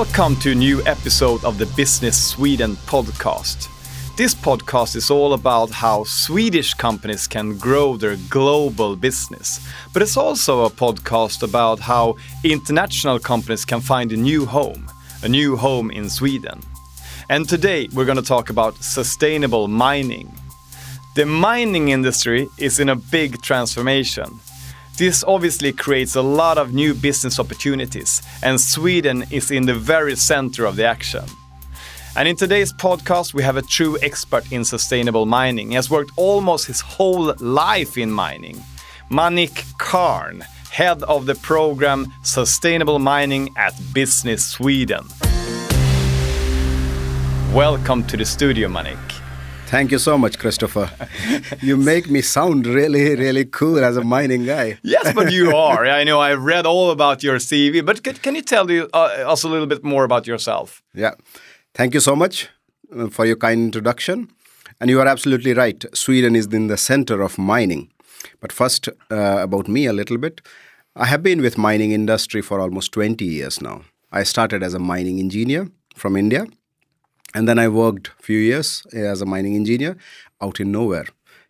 Welcome to a new episode of the Business Sweden podcast. This podcast is all about how Swedish companies can grow their global business, but it's also a podcast about how international companies can find a new home, a new home in Sweden. And today we're going to talk about sustainable mining. The mining industry is in a big transformation. This obviously creates a lot of new business opportunities, and Sweden is in the very center of the action. And in today's podcast, we have a true expert in sustainable mining. He has worked almost his whole life in mining. Manik Karn, head of the program Sustainable Mining at Business Sweden. Welcome to the studio, Manik. Thank you so much, Christopher. you make me sound really, really cool as a mining guy. yes, but you are. I know I've read all about your CV, but can you tell you, uh, us a little bit more about yourself? Yeah. Thank you so much uh, for your kind introduction. And you are absolutely right. Sweden is in the center of mining. But first, uh, about me a little bit. I have been with mining industry for almost 20 years now. I started as a mining engineer from India and then I worked a few years eh, as a mining engineer out in nowhere.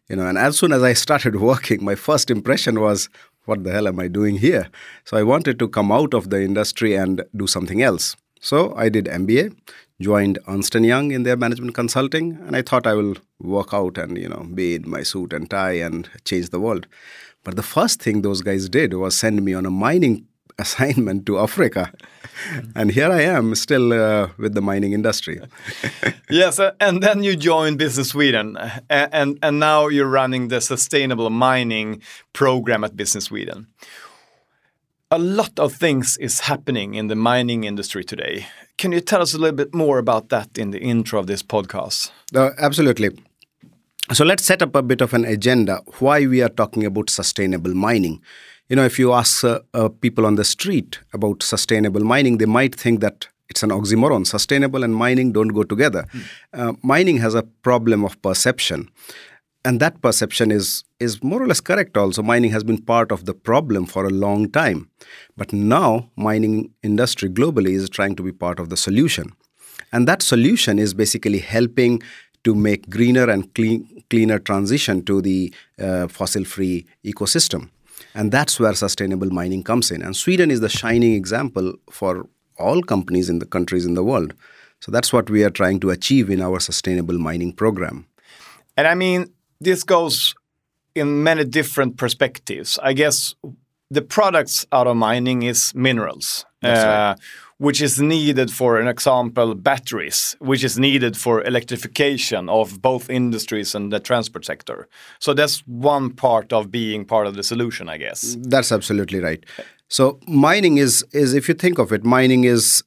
You know, and as soon as I started working, my first impression was, what the hell am I doing here? So I wanted to come out of the industry and do something else. So I did MBA, joined Ernst Young in their management consulting, and I thought I will work out and you know be in my suit and tie and change the world. But the first thing those guys did was send me on a mining assignment to Africa. and here I am still uh, with the mining industry. yes, uh, and then you joined Business Sweden, and, and, and now you're running the sustainable mining program at Business Sweden. A lot of things is happening in the mining industry today. Can you tell us a little bit more about that in the intro of this podcast? Uh, absolutely. So let's set up a bit of an agenda why we are talking about sustainable mining you know, if you ask uh, uh, people on the street about sustainable mining, they might think that it's an oxymoron. Sustainable and mining don't go together. Mm. Uh, mining has a problem of perception. And that perception is, is more or less correct also. Mining has been part of the problem for a long time. But now mining industry globally is trying to be part of the solution. And that solution is basically helping to make greener and clean, cleaner transition to the uh, fossil-free ecosystem. And that's where sustainable mining comes in. And Sweden is the shining example for all companies in the countries in the world. So that's what we are trying to achieve in our sustainable mining program. And I mean, this goes in many different perspectives. I guess the products out of mining is minerals. Uh, which is needed for an example batteries which is needed for electrification of both industries and the transport sector. So that's one part of being part of the solution i guess. That's absolutely right. So mining is is if you think of it mining is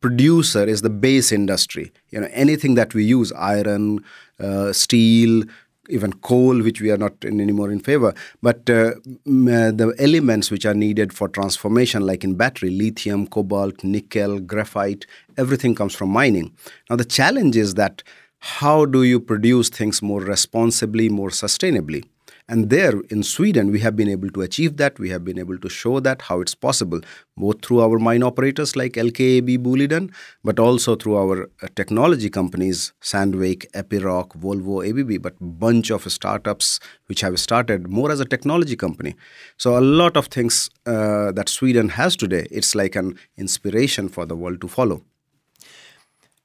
producer is the base industry. You know anything that we use iron uh, steel even coal, which we are not in anymore in favor. But uh, uh, the elements which are needed for transformation, like in battery, lithium, cobalt, nickel, graphite, everything comes from mining. Now the challenge is that how do you produce things more responsibly, more sustainably? And there in Sweden, we have been able to achieve that. We have been able to show that how it's possible, both through our mine operators like LKAB Boliden, but also through our uh, technology companies, Sandvik, Epiroc, Volvo, ABB, but bunch of startups which have started more as a technology company. So a lot of things uh, that Sweden has today, it's like an inspiration for the world to follow.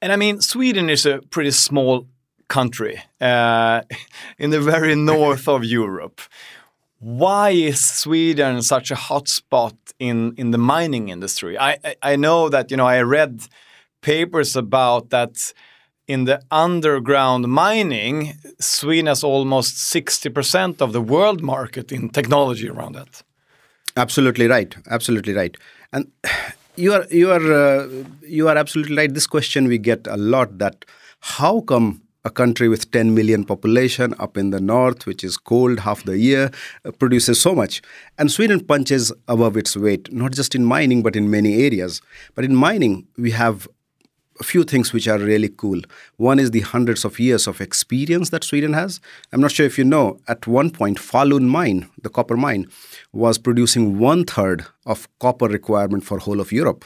And I mean, Sweden is a pretty small country uh, in the very north of Europe. Why is Sweden such a hotspot in, in the mining industry? I, I, I know that you know I read papers about that in the underground mining, Sweden has almost 60% of the world market in technology around that. Absolutely right. Absolutely right. And you are you are uh, you are absolutely right. This question we get a lot that how come a country with 10 million population up in the north which is cold half the year uh, produces so much. And sweden punches above its weight not just in mining but in many areas. But in mining we have a few things which are really cool. One is the hundreds of years of experience that sweden has. I'm not sure if you know at one point falun mine the copper mine was producing one third of copper requirement for whole of europe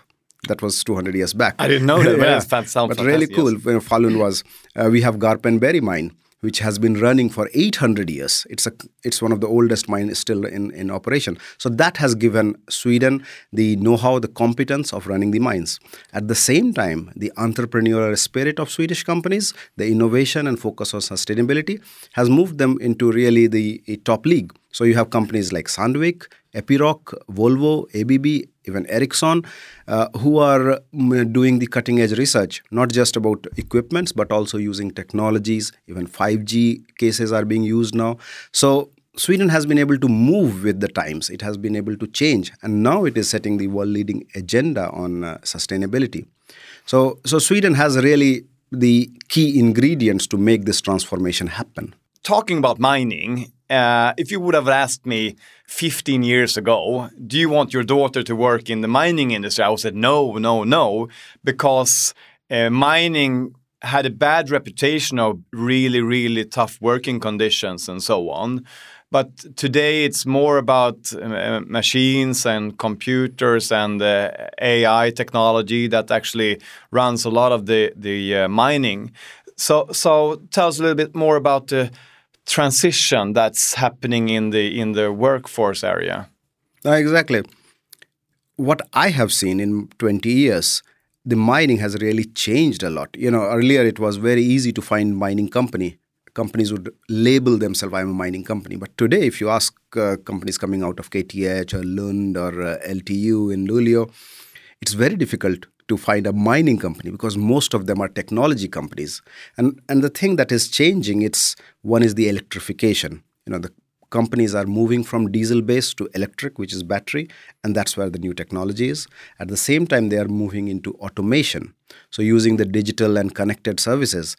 that was 200 years back. I didn't know that. yeah. But, but really cool. Yes. When Falun was, uh, we have Garpenberg mine, which has been running for 800 years. It's a it's one of the oldest mines still in, in operation. So that has given Sweden the know-how, the competence of running the mines. At the same time, the entrepreneurial spirit of Swedish companies, the innovation and focus on sustainability has moved them into really the top league. So you have companies like Sandvik, Epiroc, Volvo, ABB, even Ericsson, uh, who are mm, doing the cutting edge research, not just about equipments, but also using technologies. Even 5G cases are being used now. So Sweden has been able to move with the times. It has been able to change, and now it is setting the world leading agenda on uh, sustainability. So, so Sweden has really the key ingredients to make this transformation happen. Talking about mining, uh, if you would have asked me 15 years ago, do you want your daughter to work in the mining industry? I would said no, no, no, because uh, mining had a bad reputation of really, really tough working conditions and so on. But today it's more about uh, machines and computers and uh, AI technology that actually runs a lot of the the uh, mining. So, so tell us a little bit more about the transition that's happening in the in the workforce area? Exactly. What I have seen in 20 years, the mining has really changed a lot. You know, earlier it was very easy to find mining company. Companies would label themselves, I'm a mining company. But today, if you ask uh, companies coming out of KTH or Lund or uh, LTU in Luleå, it's very difficult to find a mining company because most of them are technology companies. And and the thing that is changing, it's one is the electrification. You know, the companies are moving from diesel based to electric, which is battery, and that's where the new technology is. At the same time, they are moving into automation. So using the digital and connected services,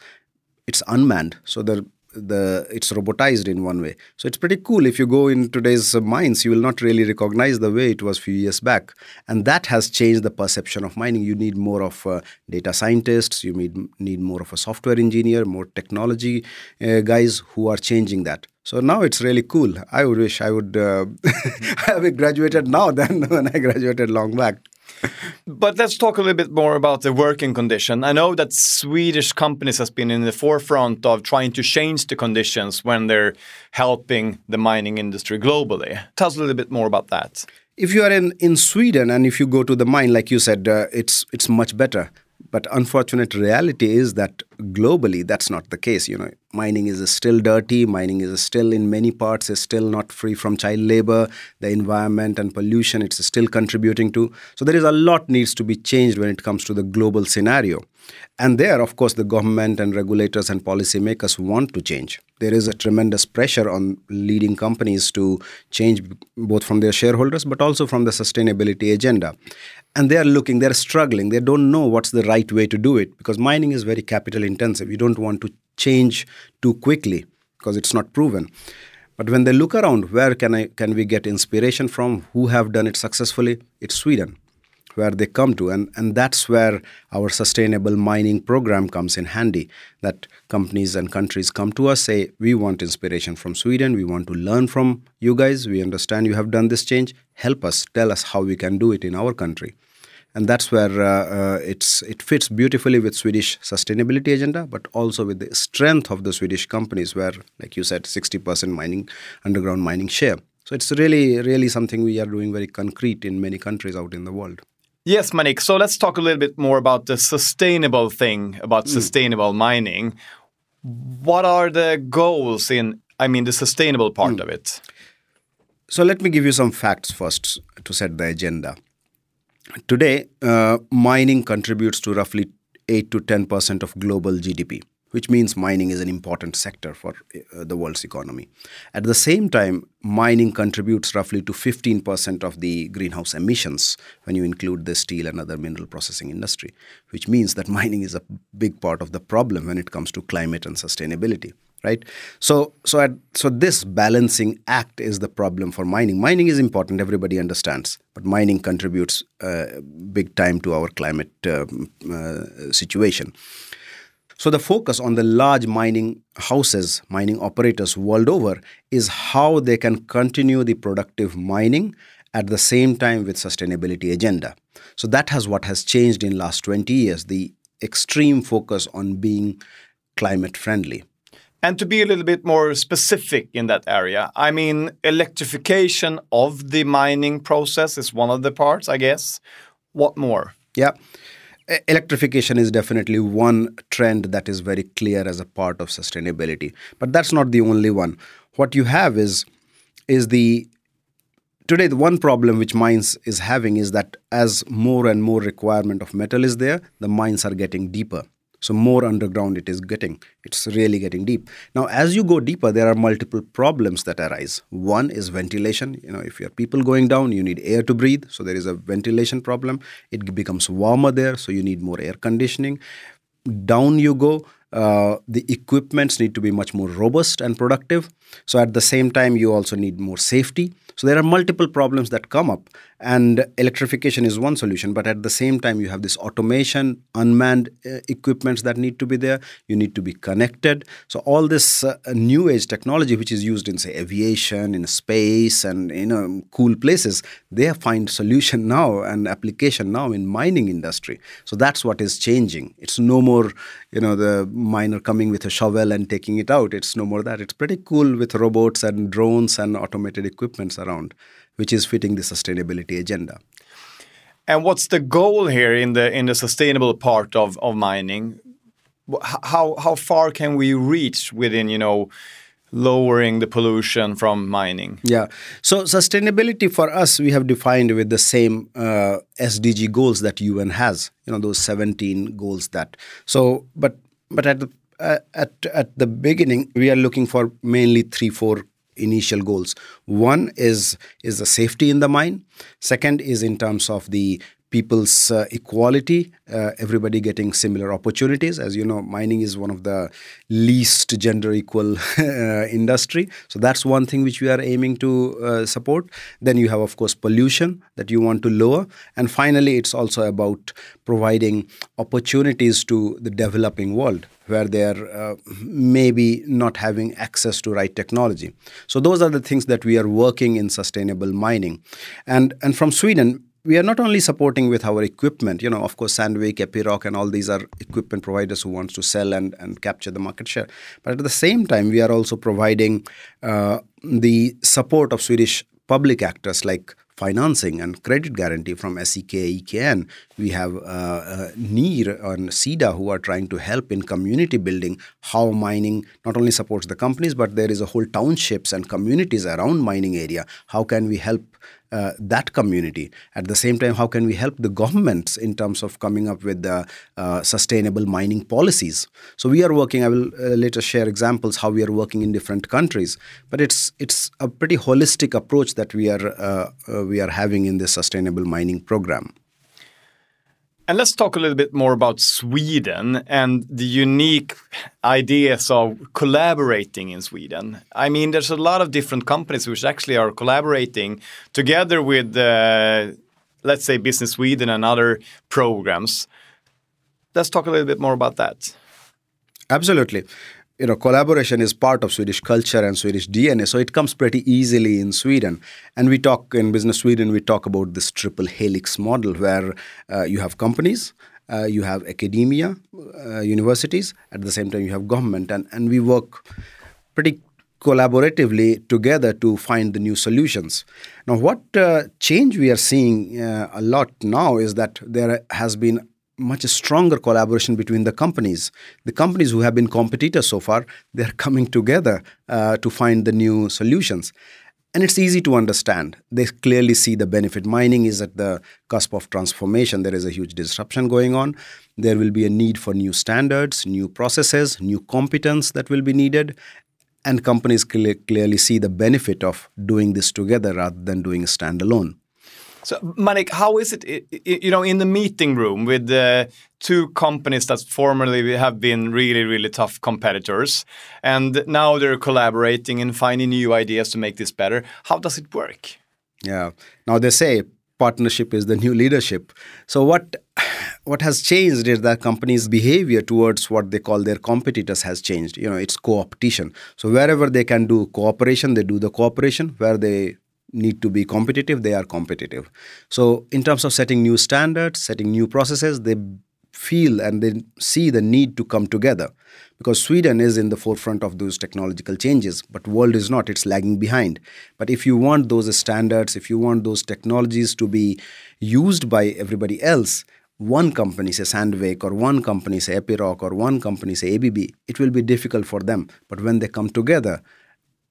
it's unmanned. So the the it's robotized in one way. So it's pretty cool. If you go in today's mines you will not really recognize the way it was a few years back. And that has changed the perception of mining. You need more of uh, data scientists. You need need more of a software engineer more technology uh, guys who are changing that. So now it's really cool. I would wish i would uh, have graduated now than when i graduated long back but let's talk a little bit more about the working condition. I know that Swedish companies has been in the forefront of trying to change the conditions when they're helping the mining industry globally. Tell us a little bit more about that. If you are in, in Sweden and if you go to the mine, like you said, uh, it's it's much better. But unfortunate reality is that globally that's not the case. You know, mining is still dirty. Mining is still in many parts is still not free from child labor. The environment and pollution it's still contributing to. So there is a lot needs to be changed when it comes to the global scenario. And there, of course, the government and regulators and policymakers want to change. There is a tremendous pressure on leading companies to change both from their shareholders but also from the sustainability agenda and they are looking they're struggling they don't know what's the right way to do it because mining is very capital intensive. You don't want to change too quickly because it's not proven. But when they look around where can i can we get inspiration from? Who have done it successfully? It's sweden where they come to. And, and that's where our sustainable mining program comes in handy that companies and countries come to us say we want inspiration from sweden. We want to learn from you guys. We understand you have done this change. Help us. Tell us how we can do it in our country and that's where uh, uh, it's it fits beautifully with Swedish sustainability agenda, but also with the strength of the Swedish companies, where, like you said, 60% mining underground mining share. So it's really, really something we are doing very concrete in many countries out in the world. Yes, Manik. So let's talk a little bit more about the sustainable thing about mm. sustainable mining. What are the goals in, I mean, the sustainable part mm. of it? So let me give you some facts first to set the agenda. Today, uh, mining contributes to roughly 8 to 10% of global GDP, which means mining is an important sector for uh, the world's economy. At the same time, mining contributes roughly to 15% of the greenhouse emissions when you include the steel and other mineral processing industry, which means that mining is a big part of the problem when it comes to climate and sustainability right so so at, so this balancing act is the problem for mining mining is important everybody understands but mining contributes uh, big time to our climate uh, uh, situation so the focus on the large mining houses mining operators world over is how they can continue the productive mining at the same time with sustainability agenda. So that has what has changed in last 20 years, the extreme focus on being climate friendly. And to be a little bit more specific in that area, I mean, electrification of the mining process is one of the parts, I guess. What more? Yeah. Electrification is definitely one trend that is very clear as a part of sustainability, but that's not the only one. What you have is is the today the one problem which mines is having is that as more and more requirement of metal is there, the mines are getting deeper so more underground it is getting. It's really getting deep. Now as you go deeper there are multiple problems that arise. One is ventilation. You know if you have people going down you need air to breathe. So there is a ventilation problem. It becomes warmer there. So you need more air conditioning. Down you go uh, the equipments need to be much more robust and productive. So at the same time you also need more safety. So there are multiple problems that come up, and electrification is one solution. But at the same time, you have this automation, unmanned uh, equipments that need to be there. You need to be connected. So all this uh, new age technology, which is used in say aviation, in space, and you know cool places, they find solution now and application now in mining industry. So that's what is changing. It's no more you know the miner coming with a shovel and taking it out. It's no more that. It's pretty cool with robots and drones and automated equipments around, which is fitting the sustainability agenda. And what's the goal here in the in the sustainable part of, of mining? How how far can we reach within you know lowering the pollution from mining? Yeah. So sustainability for us, we have defined with the same uh, SDG goals that UN has. You know those 17 goals that. So, but but at the uh, at at the beginning, we are looking for mainly three four initial goals. One is is the safety in the mine. Second is in terms of the people's uh, equality, uh, everybody getting similar opportunities. As you know, mining is one of the least gender equal uh, industry. So that's one thing which we are aiming to uh, support. Then you have, of course, pollution that you want to lower. And finally, it's also about providing opportunities to the developing world where they're uh, maybe not having access to right technology. So those are the things that we are working in sustainable mining. And and from Sweden, we are not only supporting with our equipment, you know, of course, Sandvik, Epiroc, and all these are equipment providers who wants to sell and, and capture the market share. But at the same time, we are also providing uh, the support of Swedish public actors like financing and credit guarantee from SEK, EKN. We have uh, uh, NIR and SIDA who are trying to help in community building how mining not only supports the companies, but there is a whole townships and communities around mining area. How can we help uh, that community. At the same time, how can we help the governments in terms of coming up with the uh, sustainable mining policies? So we are working. I will uh, later share examples how we are working in different countries. But it's it's a pretty holistic approach that we are uh, uh, we are having in this sustainable mining program. And let's talk a little bit more about Sweden and the unique ideas of collaborating in Sweden. I mean, there's a lot of different companies which actually are collaborating together with, uh, let's say, Business Sweden and other programs. Let's talk a little bit more about that. Absolutely you know collaboration is part of swedish culture and swedish dna so it comes pretty easily in sweden. And we talk in business sweden we talk about this triple helix model where uh, you have companies uh, you have academia uh, universities at the same time you have government and, and we work pretty collaboratively together to find the new solutions. Now what uh, change we are seeing uh, a lot now is that there has been much stronger collaboration between the companies. The companies who have been competitors so far, they're coming together uh, to find the new solutions. And it's easy to understand. They clearly see the benefit. Mining is at the cusp of transformation. There is a huge disruption going on. There will be a need for new standards, new processes, new competence that will be needed. And companies clearly see the benefit of doing this together rather than doing standalone. So, Manik, how is it, you know, in the meeting room with the two companies that formerly have been really, really tough competitors, and now they're collaborating and finding new ideas to make this better? How does it work? Yeah. Now they say partnership is the new leadership. So what what has changed is that companies' behavior towards what they call their competitors has changed. You know, it's co-opetition. So wherever they can do cooperation, they do the cooperation. Where they need to be competitive, they are competitive. So, in terms of setting new standards, setting new processes, they feel and they see the need to come together because Sweden is in the forefront of those technological changes, but world is not. It's lagging behind. But if you want those standards, if you want those technologies to be used by everybody else, one company, say Sandvik, or one company, say Epiroc, or one company, say ABB, it will be difficult for them. But when they come together,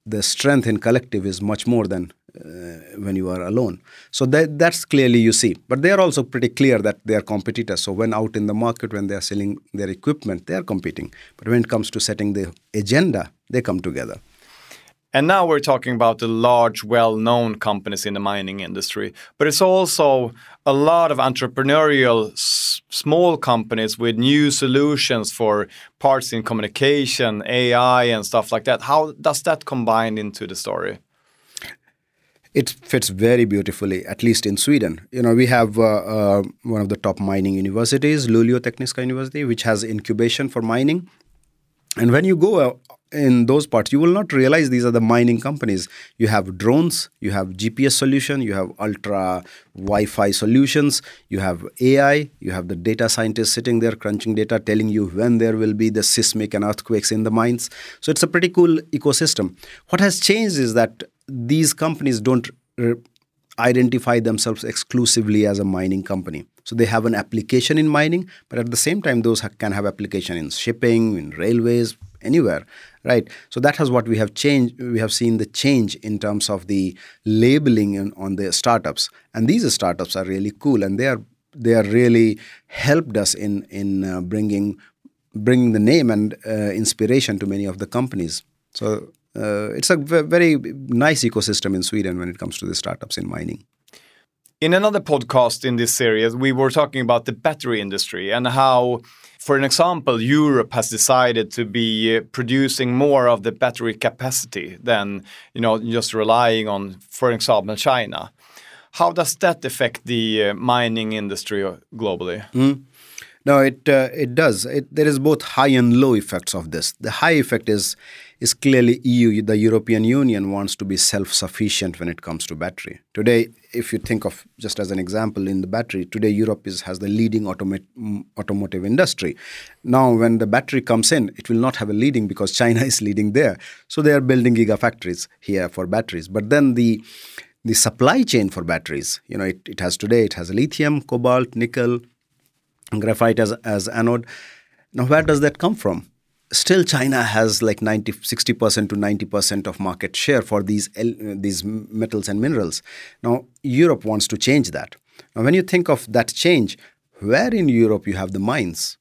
the strength in collective is much more than Uh, when you are alone. So that, that's clearly you see. But they are also pretty clear that they are competitors. So when out in the market, when they are selling their equipment, they are competing. But when it comes to setting the agenda, they come together. And now we're talking about the large, well-known companies in the mining industry, but it's also a lot of entrepreneurial small companies with new solutions for parts in communication, AI, and stuff like that. How does that combine into the story? It fits very beautifully, at least in Sweden. You know, we have uh, uh, one of the top mining universities, Luleå Tekniska University, which has incubation for mining. And when you go uh, in those parts you will not realize these are the mining companies you have drones you have gps solution you have ultra wi-fi solutions you have ai you have the data scientists sitting there crunching data telling you when there will be the seismic and earthquakes in the mines so it's a pretty cool ecosystem what has changed is that these companies don't identify themselves exclusively as a mining company. So they have an application in mining but at the same time those ha- can have application in shipping in railways anywhere right? So that has what we have changed we have seen the change in terms of the labeling in, on the startups. And these startups are really cool and they are they are really helped us in in uh, bringing bringing the name and uh, inspiration to many of the companies. So uh, it's a very nice ecosystem in Sweden when it comes to the startups in mining. In another podcast in this series, we were talking about the battery industry and how for an example, Europe has decided to be uh, producing more of the battery capacity than you know just relying on, for example, China. How does that affect the uh, mining industry uh, globally? Mm. No, it uh, it does. It, there is both high and low effects of this. The high effect is is clearly EU. The European Union wants to be self-sufficient when it comes to battery. Today, if you think of just as an example in the battery, today Europe is has the leading automa- automotive industry. Now, when the battery comes in, it will not have a leading because China is leading there. So they are building gigafactories here for batteries. But then the the supply chain for batteries, you know, it, it has today, it has lithium, cobalt, nickel, graphite as, as anode. Now, where does that come from? Still, China has like 90, 60% to 90% of market share for these, these metals and minerals. Now, Europe wants to change that. Now, when you think of that change, where in Europe you have the mines?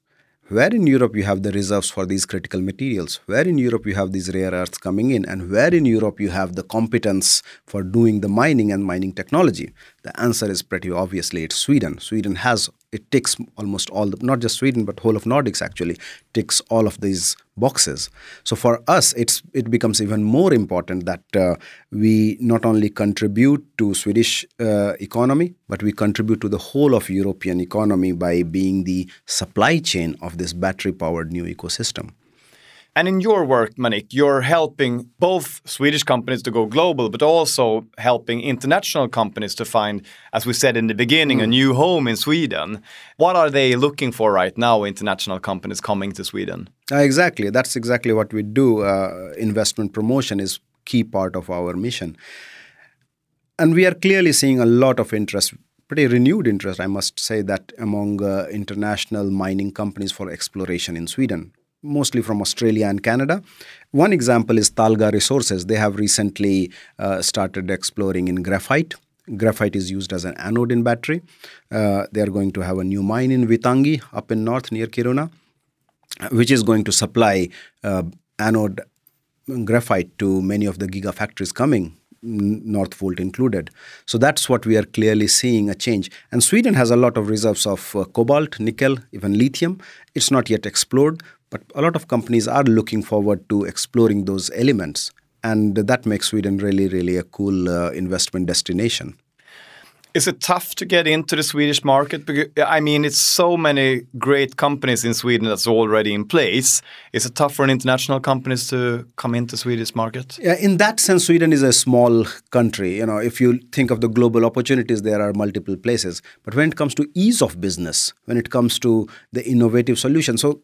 Where in Europe you have the reserves for these critical materials? Where in Europe you have these rare earths coming in? And where in Europe you have the competence for doing the mining and mining technology? The answer is pretty obviously it's Sweden. Sweden has it ticks almost all the, not just Sweden but whole of Nordics actually ticks all of these boxes. So for us, it's it becomes even more important that uh, we not only contribute to Swedish uh, economy but we contribute to the whole of European economy by being the supply chain of this battery powered new ecosystem. And in your work, Manik, you're helping both Swedish companies to go global, but also helping international companies to find, as we said in the beginning, mm. a new home in Sweden. What are they looking for right now, international companies coming to Sweden? Uh, exactly. That's exactly what we do. Uh, investment promotion is key part of our mission. And we are clearly seeing a lot of interest pretty renewed interest, I must say, that among uh, international mining companies for exploration in Sweden mostly from Australia and Canada. One example is Talga Resources. They have recently uh, started exploring in graphite. Graphite is used as an anode in battery. Uh, they are going to have a new mine in Vittangi up in north near Kiruna, which is going to supply uh, anode graphite to many of the gigafactories coming Northvolt included. So that's what we are clearly seeing a change. And Sweden has a lot of reserves of uh, cobalt, nickel, even lithium. It's not yet explored, but a lot of companies are looking forward to exploring those elements. And that makes Sweden really, really a cool uh, investment destination. Is it tough to get into the Swedish market? Because, I mean, it's so many great companies in Sweden that's already in place. Is it tough for an international companies to come into Swedish market? Yeah, in that sense, Sweden is a small country. You know, if you think of the global opportunities, there are multiple places. But when it comes to ease of business, when it comes to the innovative solution, so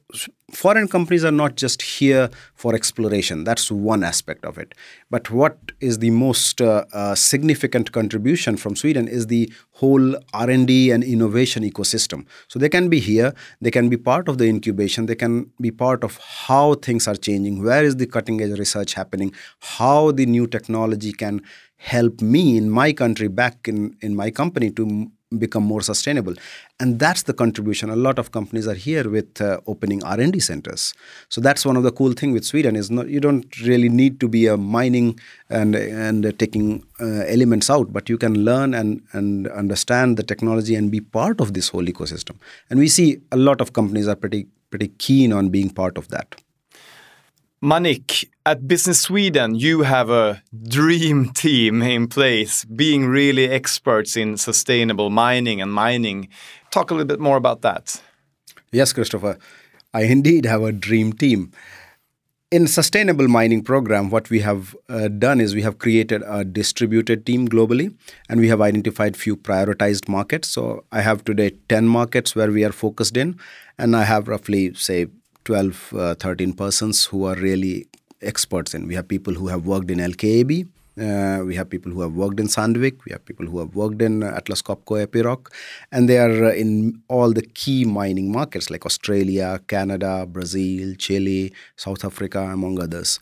foreign companies are not just here for exploration. That's one aspect of it. But what is the most uh, uh, significant contribution from Sweden is the whole r&d and innovation ecosystem so they can be here they can be part of the incubation they can be part of how things are changing where is the cutting edge research happening how the new technology can help me in my country back in, in my company to become more sustainable. And that's the contribution. A lot of companies are here with uh, opening r&d centers. So that's one of the cool thing with sweden is not you don't really need to be a mining and and uh, taking uh, elements out but you can learn and and understand the technology and be part of this whole ecosystem. And we see a lot of companies are pretty pretty keen on being part of that Manik, at Business Sweden, you have a dream team in place, being really experts in sustainable mining and mining. Talk a little bit more about that. Yes, Christopher. I indeed have a dream team. In sustainable mining program, what we have uh, done is we have created a distributed team globally, and we have identified few prioritized markets. So I have today 10 markets where we are focused in, and I have roughly say 12, uh, 13 persons who are really experts in. We have people who have worked in LKAB. Uh, we have people who have worked in Sandvik. We have people who have worked in Atlas Copco, Epiroc, and they are uh, in all the key mining markets like Australia, Canada, Brazil, Chile, South Africa, among others.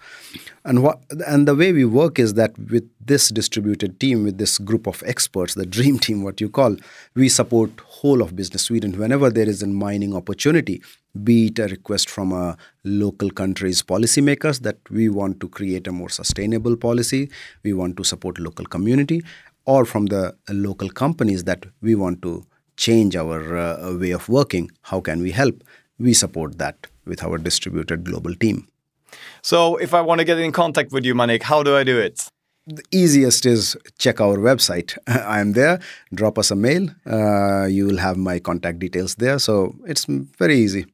And what and the way we work is that with this distributed team, with this group of experts, the dream team, what you call, we support whole of Business Sweden whenever there is a mining opportunity be it a request from a local country's policymakers that we want to create a more sustainable policy, we want to support local community, or from the local companies that we want to change our uh, way of working. How can we help? We support that with our distributed global team. So, if I want to get in contact with you, Manik, how do I do it? the easiest is check our website. I am there. Drop us a mail. Uh, you will have my contact details there. So it's very easy.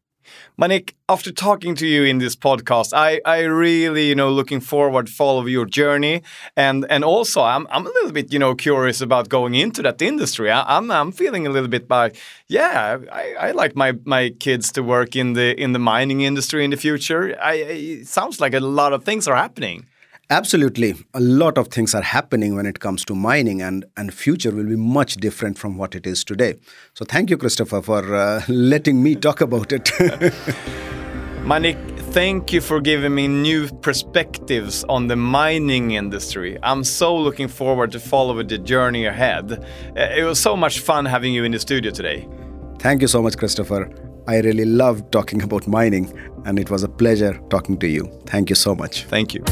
Manik, after talking to you in this podcast, I, I really, you know, looking forward follow your journey, and and also I'm I'm a little bit, you know, curious about going into that industry. I, am I'm, I'm feeling a little bit like, yeah, I, I like my my kids to work in the in the mining industry in the future. I, it sounds like a lot of things are happening. Absolutely. A lot of things are happening when it comes to mining, and, and future will be much different from what it is today. So, thank you, Christopher, for uh, letting me talk about it. Manik, thank you for giving me new perspectives on the mining industry. I'm so looking forward to follow the journey ahead. Uh, it was so much fun having you in the studio today. Thank you so much, Christopher. I really loved talking about mining, and it was a pleasure talking to you. Thank you so much. Thank you.